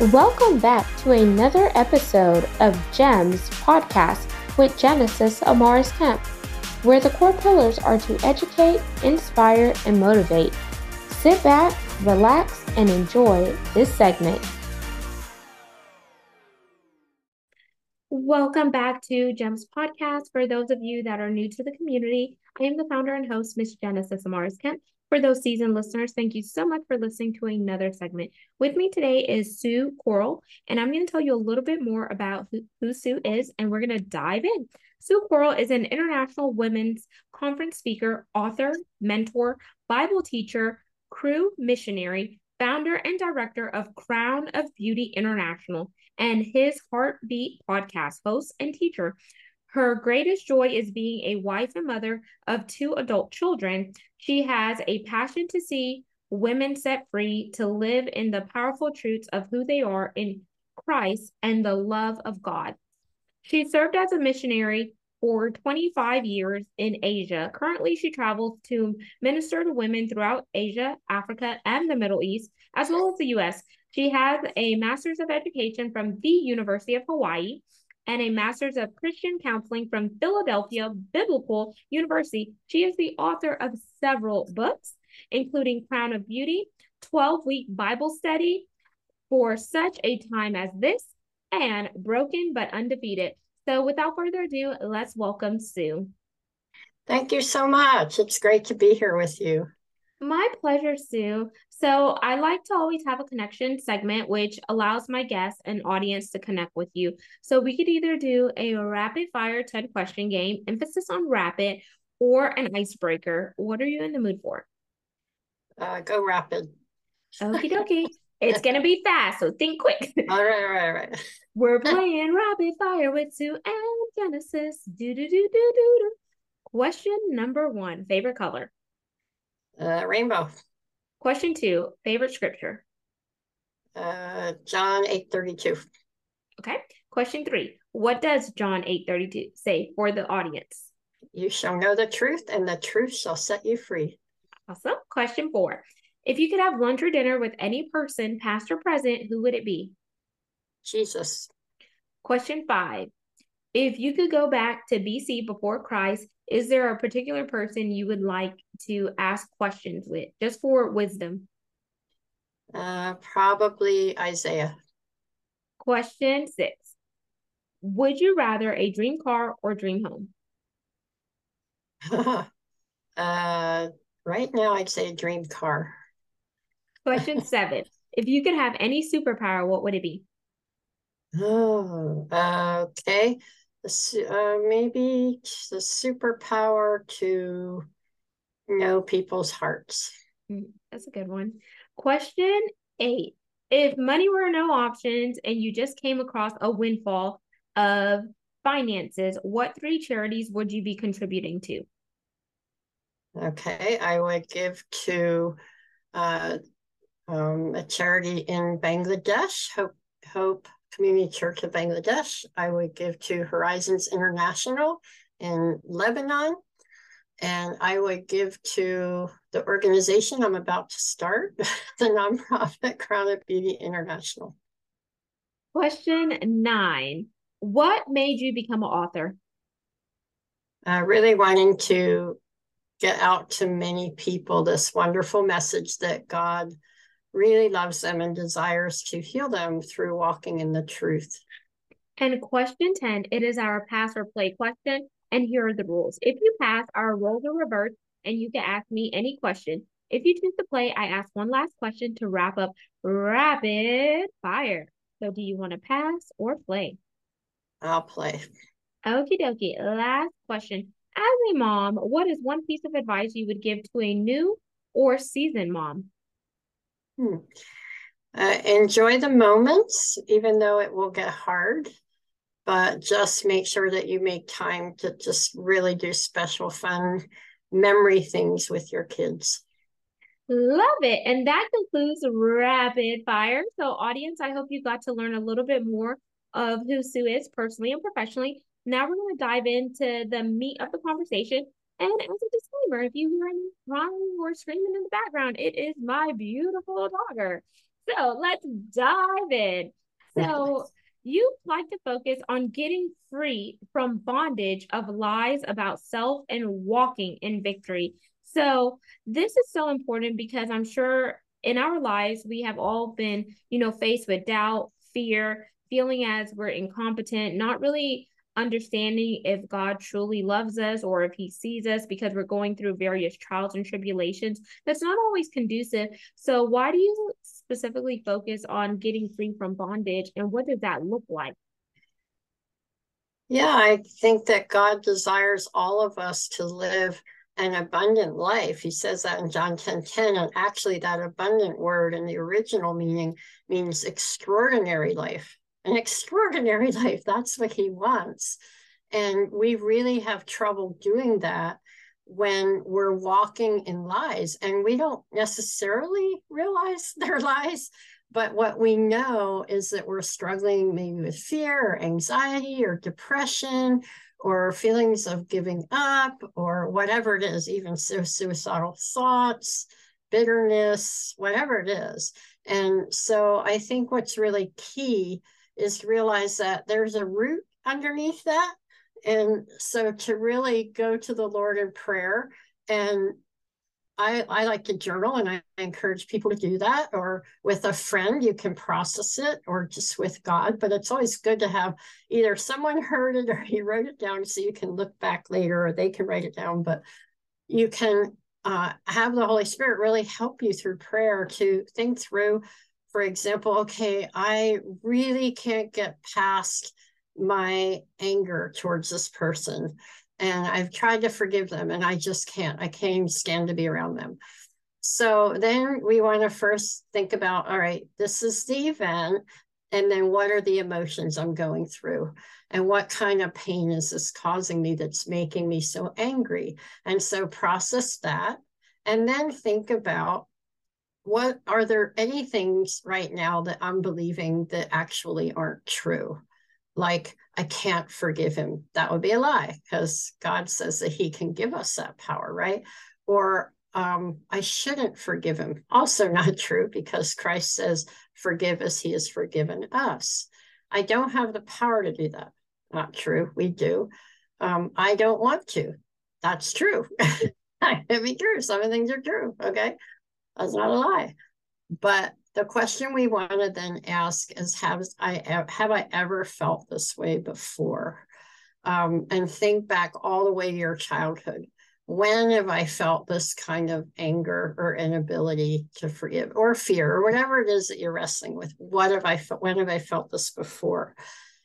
Welcome back to another episode of GEMS podcast with Genesis Amaris Kemp, where the core pillars are to educate, inspire, and motivate. Sit back, relax, and enjoy this segment. Welcome back to GEMS podcast. For those of you that are new to the community, I am the founder and host, Miss Genesis Amaris Kemp. For those seasoned listeners, thank you so much for listening to another segment. With me today is Sue Coral, and I'm going to tell you a little bit more about who, who Sue is, and we're going to dive in. Sue Coral is an international women's conference speaker, author, mentor, Bible teacher, Cru missionary, founder and director of Crown of Beauty International, and his Heartbeat podcast host and teacher. Her greatest joy is being a wife and mother of two adult children. She has a passion to see women set free to live in the powerful truths of who they are in Christ and the love of God. She served as a missionary for 25 years in Asia. Currently, she travels to minister to women throughout Asia, Africa, and the Middle East, as well as the US. She has a master's of education from the University of Hawaii and a master's of Christian counseling from Philadelphia Biblical University. She is the author of several books, including Crown of Beauty, 12 week Bible study for such a time as this, and Broken but Undefeated. So, without further ado, let's welcome Sue. Thank you so much. It's great to be here with you. My pleasure, Sue. So, I like to always have a connection segment, which allows my guests and audience to connect with you. So, we could either do a rapid fire 10 question game, emphasis on rapid, or an icebreaker. What are you in the mood for? Uh, go rapid. Okie dokie. it's going to be fast, so think quick. all right, all right, all right. We're playing rapid fire with Sue and Genesis. Do, do, do, do, do, do. Question number one favorite color? Uh, rainbow. Question two, favorite scripture? Uh, John 8:32. Okay. Question three, what does John 8:32 say for the audience? You shall know the truth, and the truth shall set you free. Awesome. Question four, if you could have lunch or dinner with any person, past or present, who would it be? Jesus. Question five, if you could go back to BC before Christ is there a particular person you would like to ask questions with just for wisdom? Uh, probably Isaiah. Question six Would you rather a dream car or dream home? uh, right now, I'd say a dream car. Question seven If you could have any superpower, what would it be? Oh, okay uh, maybe the superpower to know people's hearts. Mm, that's a good one. Question eight. If money were no options and you just came across a windfall of finances, what three charities would you be contributing to? Okay, I would give to uh, um, a charity in Bangladesh, Hope, Hope Community Church of Bangladesh. I would give to Horizons International in Lebanon. And I would give to the organization I'm about to start, the nonprofit Crown of Beauty International. Question nine What made you become an author? Uh, really wanting to get out to many people this wonderful message that God really loves them and desires to heal them through walking in the truth. And question 10, it is our pass or play question. And here are the rules. If you pass, our roles are reversed and you can ask me any question. If you choose to play, I ask one last question to wrap up rapid fire. So do you want to pass or play? I'll play. Okie dokie. Last question. As a mom, what is one piece of advice you would give to a new or seasoned mom? Hmm. Uh, enjoy the moments, even though it will get hard, but just make sure that you make time to just really do special, fun memory things with your kids. Love it. And that concludes Rapid Fire. So, audience, I hope you got to learn a little bit more of who Sue is personally and professionally. Now we're going to dive into the meat of the conversation and as a disclaimer, if you hear any crying or screaming in the background, it is my beautiful daughter. So let's dive in. So you like to focus on getting free from bondage of lies about self and walking in victory. So this is so important because I'm sure in our lives we have all been, you know, faced with doubt, fear, feeling as we're incompetent, not really understanding if God truly loves us or if he sees us because we're going through various trials and tribulations. That's not always conducive. So, why do you specifically focus on getting free from bondage and what does that look like? Yeah, I think that God desires all of us to live an abundant life. He says that in John 10 10. And actually, that abundant word in the original meaning means extraordinary life an extraordinary life. That's what he wants. And we really have trouble doing that when we're walking in lies. And we don't necessarily realize they're lies. But what we know is that we're struggling maybe with fear or anxiety or depression or feelings of giving up or whatever it is, even suicidal thoughts, bitterness, whatever it is. And so I think what's really key is to realize that there's a root underneath that. And so to really go to the Lord in prayer and I, I like to journal and I encourage people to do that or with a friend you can process it or just with God but it's always good to have either someone heard it or you wrote it down so you can look back later or they can write it down but you can uh, have the Holy Spirit really help you through prayer to think through for example, okay, I really can't get past my anger towards this person. And I've tried to forgive them and I just can't. I can't stand to be around them. So then we want to first think about all right, this is the event. And then what are the emotions I'm going through? And what kind of pain is this causing me that's making me so angry? And so process that. And then think about what are there any things right now that I'm believing that actually aren't true? Like, I can't forgive him. That would be a lie because God says that he can give us that power, right? Or um, I shouldn't forgive him. Also, not true because Christ says, forgive as he has forgiven us. I don't have the power to do that. Not true. We do. Um, I don't want to. That's true. I can be true. Some of things are true. Okay. That's not a lie. But the question we want to then ask is have I have I ever felt this way before? Um, and think back all the way to your childhood. When have I felt this kind of anger or inability to forgive or fear or whatever it is that you're wrestling with? What have I felt? When have I felt this before?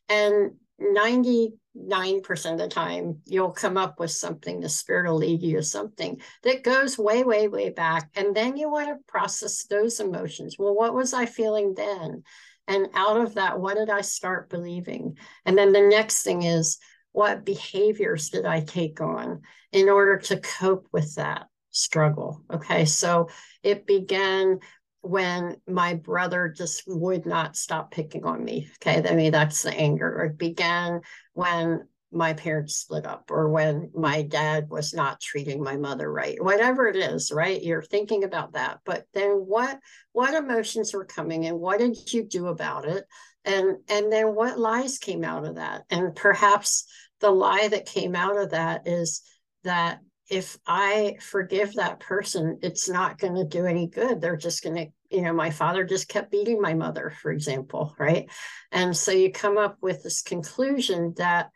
And 99% of the time, you'll come up with something, the spirit will lead you to something that goes way, way, way back. And then you want to process those emotions. Well, what was I feeling then? And out of that, what did I start believing? And then the next thing is, what behaviors did I take on in order to cope with that struggle? Okay, so it began when my brother just would not stop picking on me. Okay. I mean, that's the anger. It began when my parents split up or when my dad was not treating my mother right whatever it is right you're thinking about that but then what what emotions were coming and what did you do about it and and then what lies came out of that and perhaps the lie that came out of that is that if I forgive that person, it's not going to do any good. They're just going to, you know, my father just kept beating my mother, for example, right? And so you come up with this conclusion that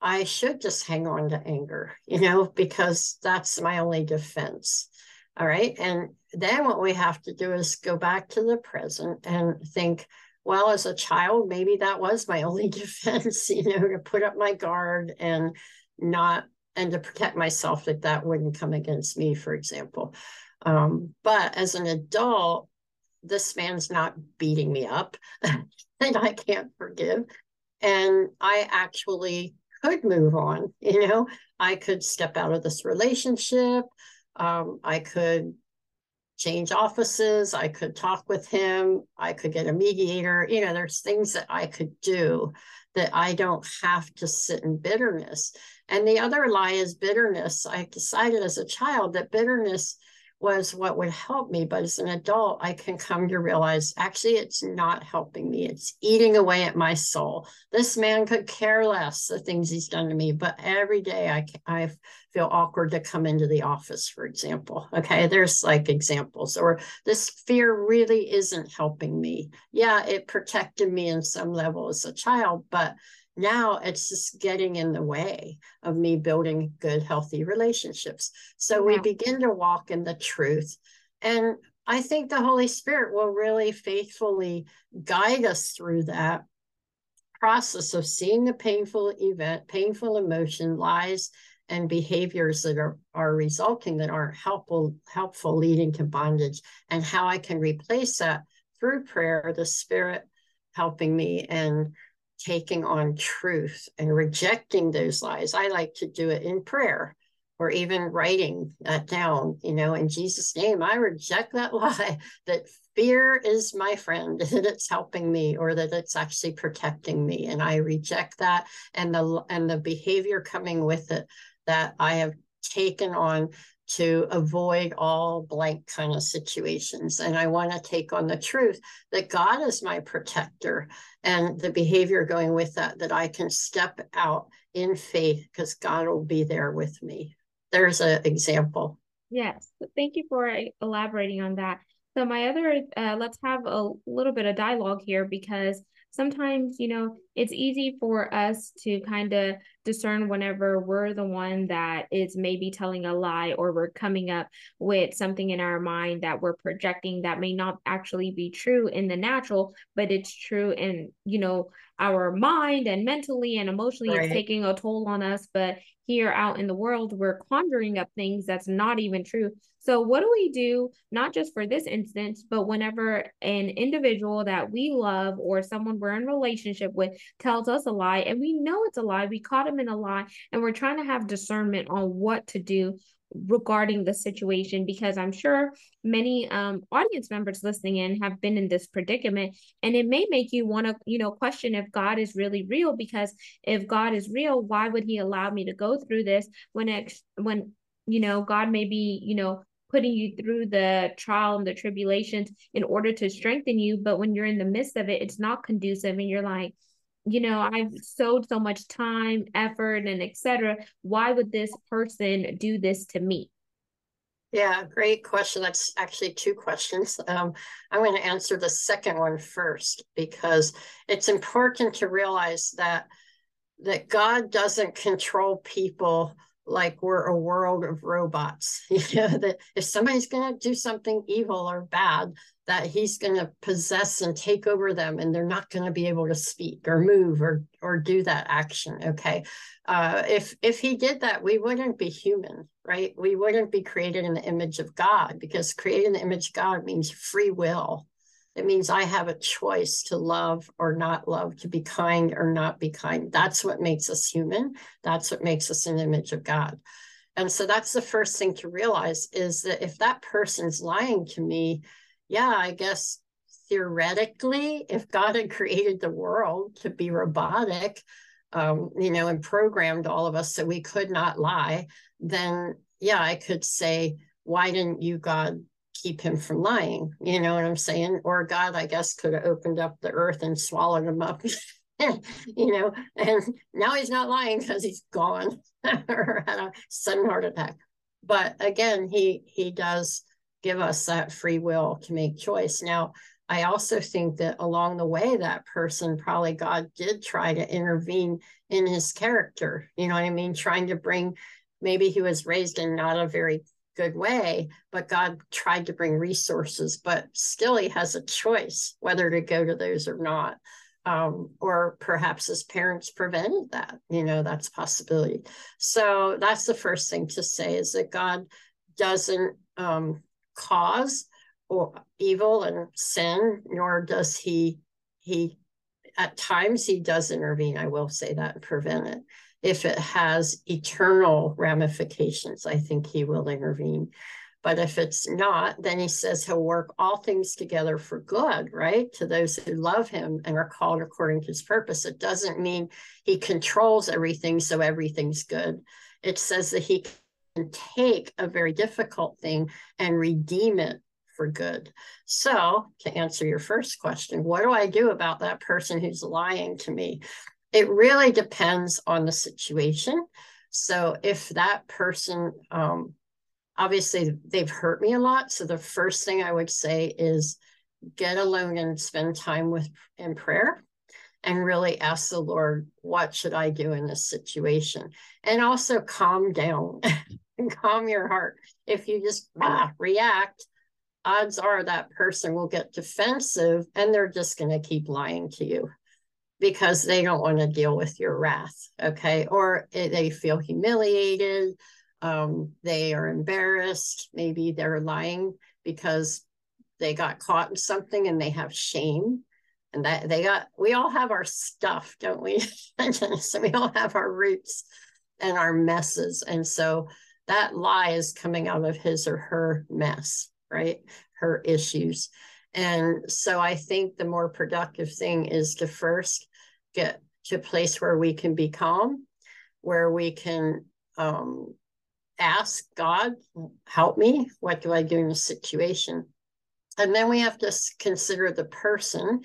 I should just hang on to anger, you know, because that's my only defense. All right. And then what we have to do is go back to the present and think, well, as a child, maybe that was my only defense, you know, to put up my guard and not and to protect myself that that wouldn't come against me, for example. Um, but as an adult, this man's not beating me up and I can't forgive. And I actually could move on, you know, I could step out of this relationship. Um, I could change offices. I could talk with him. I could get a mediator. You know, there's things that I could do that I don't have to sit in bitterness. And the other lie is bitterness. I decided as a child that bitterness was what would help me. But as an adult, I can come to realize actually it's not helping me. It's eating away at my soul. This man could care less the things he's done to me, but every day I, I feel awkward to come into the office, for example. Okay, there's like examples, or this fear really isn't helping me. Yeah, it protected me in some level as a child, but now it's just getting in the way of me building good, healthy relationships. So we begin to walk in the truth. And I think the Holy Spirit will really faithfully guide us through that process of seeing the painful event, painful emotion, lies, and behaviors that are, are resulting that aren't helpful, helpful, leading to bondage, and how I can replace that through prayer, the Spirit helping me and taking on truth and rejecting those lies. I like to do it in prayer or even writing that down, you know, in Jesus' name, I reject that lie that fear is my friend, that it's helping me or that it's actually protecting me. And I reject that and the and the behavior coming with it that I have taken on to avoid all blank kind of situations. And I want to take on the truth that God is my protector and the behavior going with that, that I can step out in faith because God will be there with me. There's an example. Yes. Thank you for elaborating on that. So, my other, uh, let's have a little bit of dialogue here because sometimes, you know, it's easy for us to kind of discern whenever we're the one that is maybe telling a lie or we're coming up with something in our mind that we're projecting that may not actually be true in the natural, but it's true in, you know, our mind and mentally and emotionally right. it's taking a toll on us but here out in the world we're conjuring up things that's not even true. So what do we do not just for this instance but whenever an individual that we love or someone we're in relationship with tells us a lie and we know it's a lie we caught him in a lie and we're trying to have discernment on what to do regarding the situation because I'm sure many um, audience members listening in have been in this predicament and it may make you want to you know question if God is really real because if God is real why would he allow me to go through this when it when you know God may be you know putting you through the trial and the tribulations in order to strengthen you but when you're in the midst of it it's not conducive and you're like you know i've sowed so much time effort and etc why would this person do this to me? Yeah great question. That's actually two questions. Um, i'm going to answer the second one first because it's important to realize that that god doesn't control people like we're a world of robots. You know that if somebody's going to do something evil or bad that he's going to possess and take over them and they're not going to be able to speak or move or or do that action okay? Uh, if if he did that we wouldn't be human right? We wouldn't be created in the image of god because creating the image of god means free will. It means i have a choice to love or not love to be kind or not be kind. That's what makes us human. That's what makes us an image of god. And so that's the first thing to realize is that if that person's lying to me yeah, I guess theoretically, if God had created the world to be robotic, um, you know, and programmed all of us so we could not lie, then yeah, I could say, why didn't you, God, keep him from lying? You know what I'm saying? Or God, I guess, could have opened up the earth and swallowed him up. you know, and now he's not lying because he's gone or had a sudden heart attack. But again, he he does give us that free will to make choice. Now, I also think that along the way, that person probably God did try to intervene in his character. You know what I mean? Trying to bring, maybe he was raised in not a very good way, but God tried to bring resources, but still he has a choice whether to go to those or not. Um, or perhaps his parents prevented that. You know, that's possibility. So that's the first thing to say is that God doesn't um, cause or evil and sin, nor does he he at times he does intervene, I will say that and prevent it. If it has eternal ramifications, I think he will intervene. But if it's not, then he says he'll work all things together for good, right? To those who love him and are called according to his purpose. It doesn't mean he controls everything, so everything's good. It says that he take a very difficult thing and redeem it for good. So, to answer your first question, what do I do about that person who's lying to me? It really depends on the situation. So, if that person, um, obviously, they've hurt me a lot. So, the first thing I would say is get alone and spend time with in prayer and really ask the Lord, what should I do in this situation? And also calm down and calm your heart. If you just ah, react, odds are that person will get defensive and they're just going to keep lying to you because they don't want to deal with your wrath. Okay. Or they feel humiliated. Um, they are embarrassed. Maybe they're lying because they got caught in something and they have shame. And that they got, we all have our stuff, don't we? so we all have our roots and our messes. And so that lie is coming out of his or her mess right? Her issues. And so I think the more productive thing is to first get to a place where we can be calm, where we can um, ask God, help me. What do I do in this situation? And then we have to consider the person.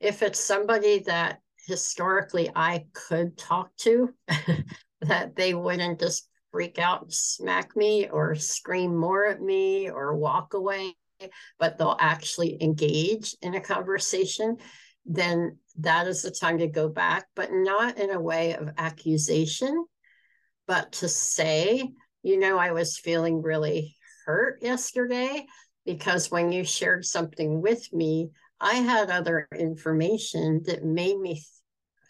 If it's somebody that historically I could talk to, that they wouldn't just freak out and smack me or scream more at me or walk away, but they'll actually engage in a conversation, then that is the time to go back, but not in a way of accusation, but to say, you know, I was feeling really hurt yesterday because when you shared something with me, I had other information that made me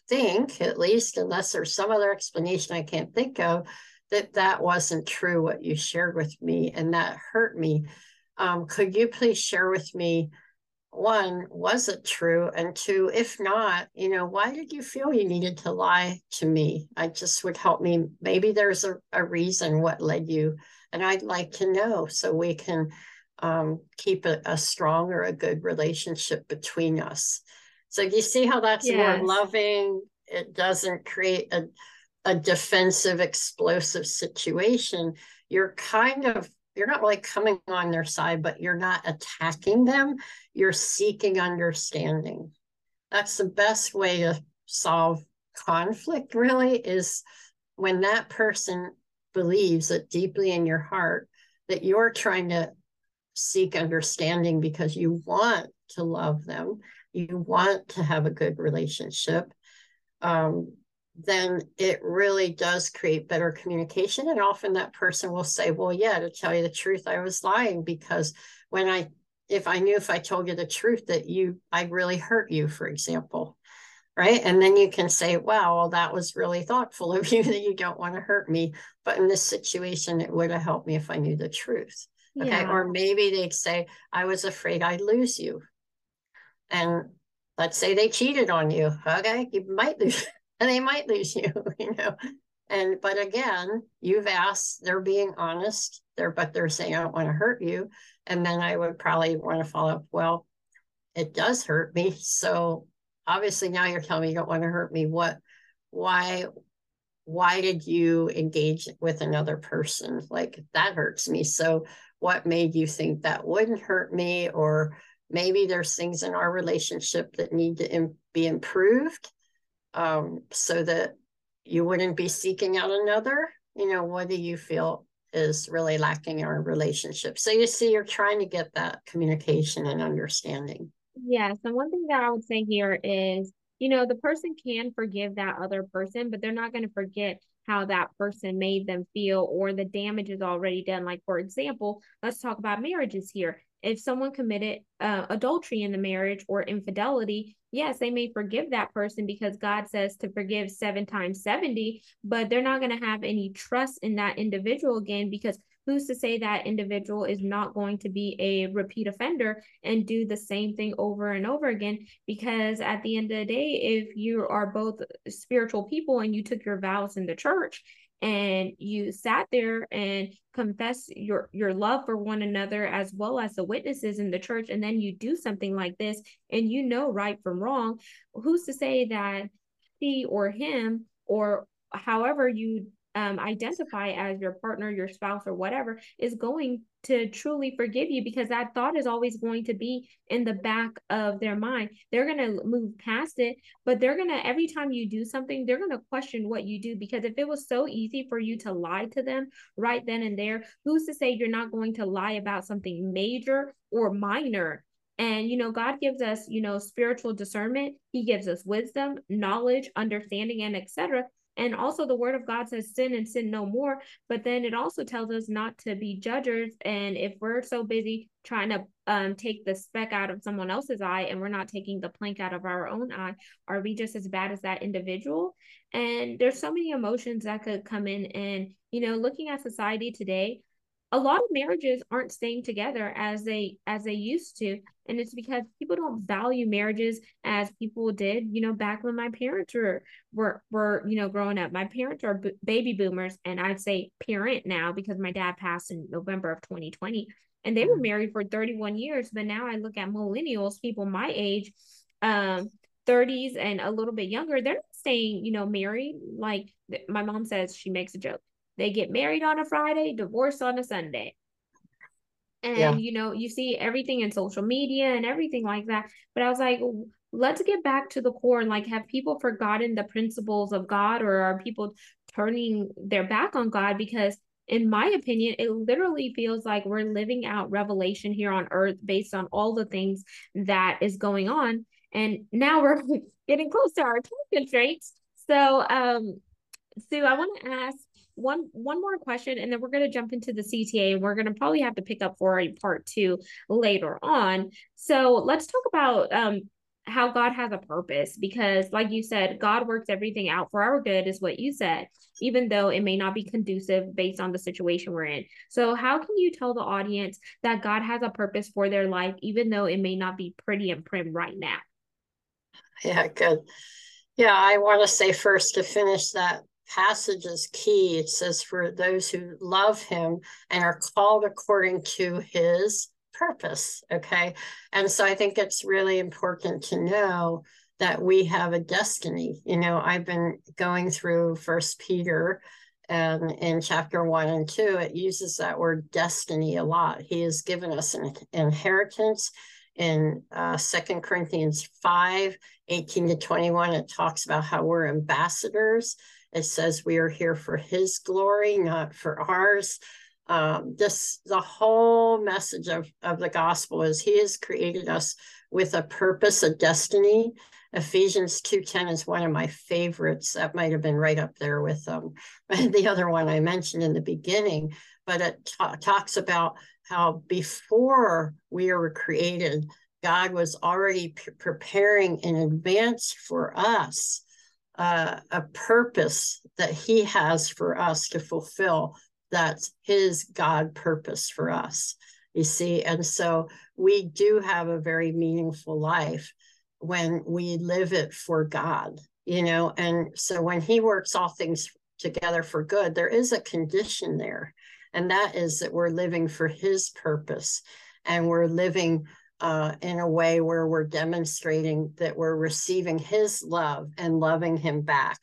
think, at least, unless there's some other explanation I can't think of, that that wasn't true what you shared with me and that hurt me. Um, could you please share with me one was it true? And two if not you know why did you feel you needed to lie to me? I just would help me. Maybe there's a, a reason what led you and i'd like to know so we can um, keep a, a strong or a good relationship between us. So you see how that's yes. more loving? It doesn't create a a defensive explosive situation you're kind of you're not really coming on their side but you're not attacking them. You're seeking understanding. That's the best way to solve conflict really is when that person believes it deeply in your heart that you're trying to seek understanding because you want to love them. You want to have a good relationship. Um, then it really does create better communication. And often that person will say, Well, yeah, to tell you the truth, I was lying because when I, if I knew if I told you the truth that you, I really hurt you, for example. Right. And then you can say, Wow, well, that was really thoughtful of you that you don't want to hurt me. But in this situation, it would have helped me if I knew the truth. Okay. Yeah. Or maybe they'd say, I was afraid I'd lose you. And let's say they cheated on you. Okay. You might lose and they might lose you, you know. And but again, you've asked, they're being honest, they're but they're saying, I don't want to hurt you. And then I would probably want to follow up, well, it does hurt me. So obviously now you're telling me you don't want to hurt me. What why why did you engage with another person? Like that hurts me. So what made you think that wouldn't hurt me? Or maybe there's things in our relationship that need to Im- be improved um, so that you wouldn't be seeking out another? You know, what do you feel is really lacking in our relationship? So you see, you're trying to get that communication and understanding. Yes. And one thing that I would say here is, you know, the person can forgive that other person, but they're not going to forget how that person made them feel or the damage is already done. Like, for example, let's talk about marriages here. If someone committed uh, adultery in the marriage or infidelity, yes, they may forgive that person because God says to forgive seven times 70, but they're not going to have any trust in that individual again because who's to say that individual is not going to be a repeat offender and do the same thing over and over again? Because at the end of the day if you are both spiritual people and you took your vows in the church and you sat there and confess your your love for one another as well as the witnesses in the church and then you do something like this and you know right from wrong who's to say that he or him or however you um, identify as your partner, your spouse, or whatever is going to truly forgive you because that thought is always going to be in the back of their mind. They're going to move past it, but they're going to, every time you do something, they're going to question what you do because if it was so easy for you to lie to them right then and there, who's to say you're not going to lie about something major or minor? And, you know, God gives us, you know, spiritual discernment. He gives us wisdom, knowledge, understanding, and etc. And also, the word of God says, sin and sin no more. But then it also tells us not to be judges. And if we're so busy trying to um, take the speck out of someone else's eye and we're not taking the plank out of our own eye, are we just as bad as that individual? And there's so many emotions that could come in. And, you know, looking at society today, a lot of marriages aren't staying together as they as they used to. And it's because people don't value marriages as people did you know back when my parents were were were you know growing up. My parents are b- baby boomers and i'd say parent now because my dad passed in november of 2020 and they were mm-hmm. married for 31 years but now i look at millennials people my age um 30s and a little bit younger they're not staying you know married. Like my mom says she makes a joke they get married on a Friday, divorced on a Sunday. And yeah. you know, you see everything in social media and everything like that. But I was like, let's get back to the core and like have people forgotten the principles of God or are people turning their back on God because in my opinion, it literally feels like we're living out revelation here on earth based on all the things that is going on. And now we're getting close to our time constraints. So, um, Sue, I want to ask one one more question and then we're going to jump into the cta and we're going to probably have to pick up for a part two later on. So let's talk about um how god has a purpose because like you said god works everything out for our good is what you said even though it may not be conducive based on the situation we're in. So how can you tell the audience that god has a purpose for their life even though it may not be pretty and prim right now? Yeah good. Yeah i want to say first to finish that passage is key. It says, For those who love him and are called according to his purpose. Okay. And so I think it's really important to know that we have a destiny. You know, I've been going through First Peter and in chapter one and two, it uses that word destiny a lot. He has given us an inheritance. In uh, 2 Corinthians 5 18 to 21, it talks about how we're ambassadors. It says we are here for his glory, not for ours. Um, this the whole message of, of the gospel is he has created us with a purpose, a destiny. Ephesians 2:10 is one of my favorites. That might have been right up there with um, the other one I mentioned in the beginning, but it talks about how before we were created, God was already p- preparing in advance for us uh, a purpose that he has for us to fulfill that's his god purpose for us you see? And so we do have a very meaningful life when we live it for god you know? And so when he works all things together for good there is a condition there and that is that we're living for his purpose and we're living uh, in a way where we're demonstrating that we're receiving his love and loving him back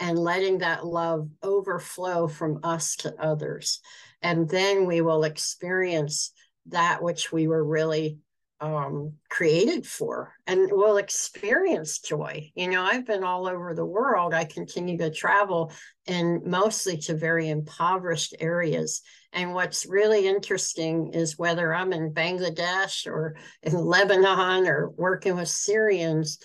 and letting that love overflow from us to others. And then we will experience that which we were really um, created for and we'll experience joy. You know, I've been all over the world. I continue to travel and mostly to very impoverished areas. And what's really interesting is whether I'm in Bangladesh or in Lebanon or working with Syrians,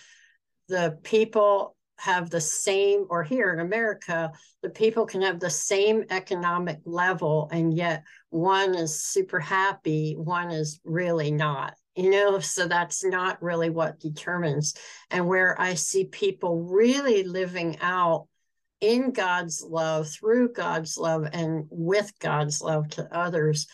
the people have the same, or here in America, the people can have the same economic level, and yet one is super happy, one is really not you know so that's not really what determines and where i see people really living out in god's love through god's love and with god's love to others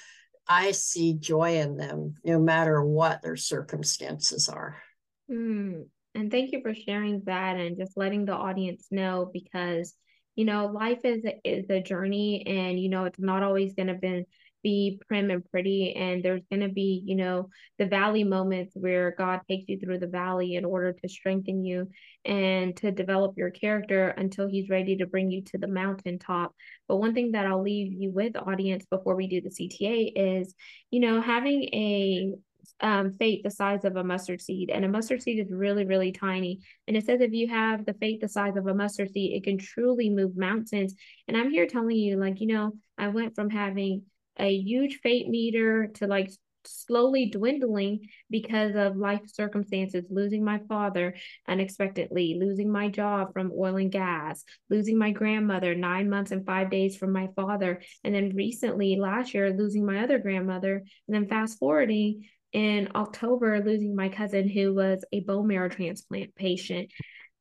i see joy in them no matter what their circumstances are mm. and thank you for sharing that and just letting the audience know because you know life is is a journey and you know it's not always going to be be prim and pretty. And there's going to be, you know, the valley moments where God takes you through the valley in order to strengthen you and to develop your character until He's ready to bring you to the mountaintop. But one thing that I'll leave you with, audience, before we do the CTA is, you know, having a um, faith the size of a mustard seed, and a mustard seed is really, really tiny. And it says if you have the faith the size of a mustard seed, it can truly move mountains. And I'm here telling you, like, you know, I went from having a huge fate meter to like slowly dwindling because of life circumstances, losing my father unexpectedly, losing my job from oil and gas, losing my grandmother nine months and five days from my father, and then recently last year losing my other grandmother, and then fast forwarding in October losing my cousin who was a bone marrow transplant patient.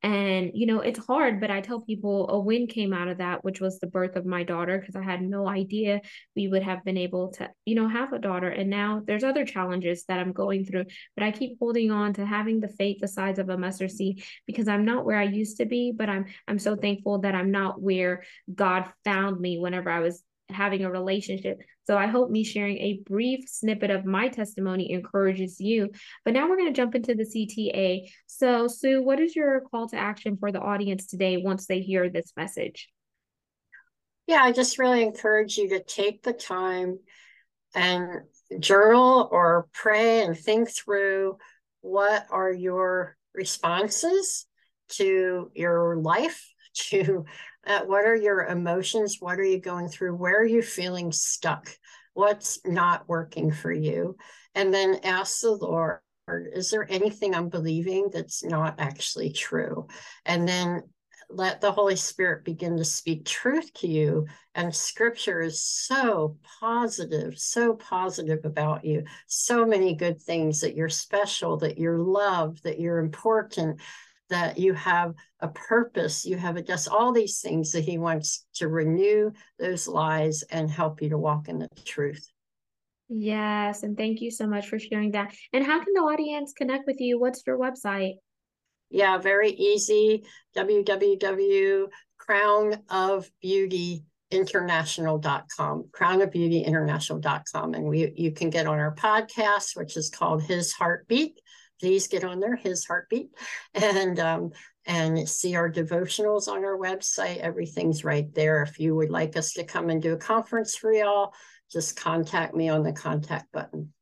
And, you know, it's hard, but I tell people a win came out of that, which was the birth of my daughter, because I had no idea we would have been able to, you know, have a daughter. And now there's other challenges that I'm going through, but I keep holding on to having the faith the size of a mustard seed because I'm not where I used to be, but I'm I'm so thankful that I'm not where God found me whenever I was having a relationship. So I hope me sharing a brief snippet of my testimony encourages you. But now we're going to jump into the CTA. So, Sue, what is your call to action for the audience today once they hear this message? Yeah, I just really encourage you to take the time and journal or pray and think through what are your responses to your life, to uh, what are your emotions? What are you going through? Where are you feeling stuck? What's not working for you? And then ask the Lord, is there anything I'm believing that's not actually true? And then let the Holy Spirit begin to speak truth to you. And scripture is so positive, so positive about you. So many good things that you're special, that you're loved, that you're important, that you have a purpose, you have a, just all these things that he wants to renew those lies and help you to walk in the truth. Yes, and thank you so much for sharing that. And how can the audience connect with you? What's your website? Yeah, very easy. www.crownofbeautyinternational.com, crownofbeautyinternational.com. And we you can get on our podcast, which is called His Heartbeat please get on there, His Heartbeat, and um, and see our devotionals on our website. Everything's right there. If you would like us to come and do a conference for y'all, just contact me on the contact button.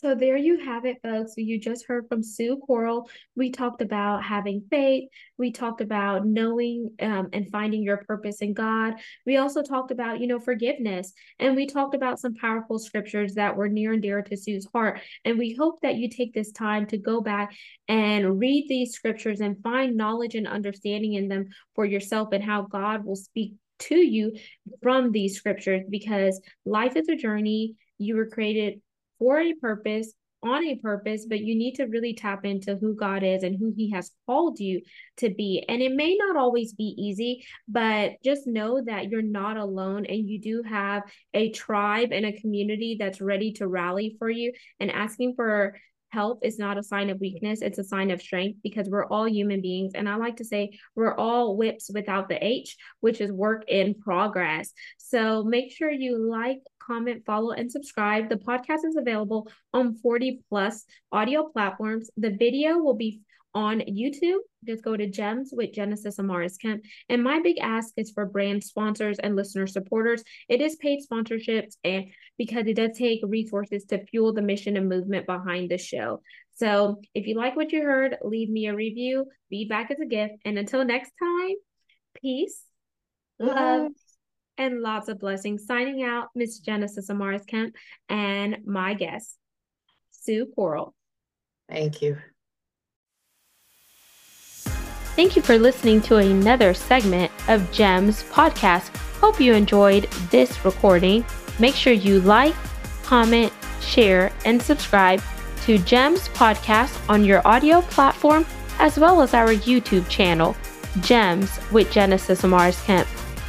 So there you have it, folks. You just heard from Sue Coral. We talked about having faith. We talked about knowing um, and finding your purpose in God. We also talked about, you know, forgiveness. And we talked about some powerful scriptures that were near and dear to Sue's heart. And we hope that you take this time to go back and read these scriptures and find knowledge and understanding in them for yourself and how God will speak to you from these scriptures because life is a journey. You were created for a purpose, on a purpose, but you need to really tap into who God is and who He has called you to be. And it may not always be easy, but just know that you're not alone and you do have a tribe and a community that's ready to rally for you. And asking for help is not a sign of weakness. It's a sign of strength because we're all human beings. And i like to say we're all whips without the h which is work in progress. So make sure you like comment, follow, and subscribe. The podcast is available on 40 plus audio platforms. The video will be on YouTube. Just go to Gems with Genesis Amaris Kemp. And my big ask is for brand sponsors and listener supporters. It is paid sponsorships and because it does take resources to fuel the mission and movement behind the show. So if you like what you heard, leave me a review. Feedback is a gift. And until next time, peace, love, and lots of blessings. Signing out, Miss Genesis Amaris Kemp and my guest, Sue Coral. Thank you. Thank you for listening to another segment of GEMS podcast. Hope you enjoyed this recording. Make sure you like, comment, share, and subscribe to GEMS podcast on your audio platform as well as our YouTube channel, GEMS with Genesis Amaris Kemp.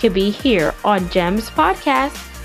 could be here on GEMS Podcast